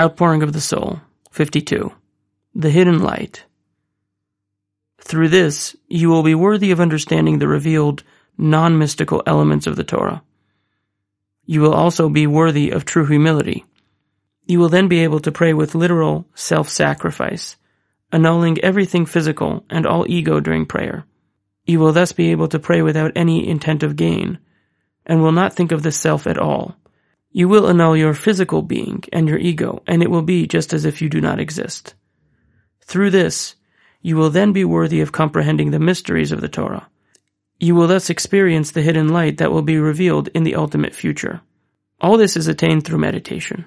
Outpouring of the Soul, 52. The Hidden Light. Through this, you will be worthy of understanding the revealed, non-mystical elements of the Torah. You will also be worthy of true humility. You will then be able to pray with literal self-sacrifice, annulling everything physical and all ego during prayer. You will thus be able to pray without any intent of gain, and will not think of the self at all. You will annul your physical being and your ego, and it will be just as if you do not exist. Through this, you will then be worthy of comprehending the mysteries of the Torah. You will thus experience the hidden light that will be revealed in the ultimate future. All this is attained through meditation.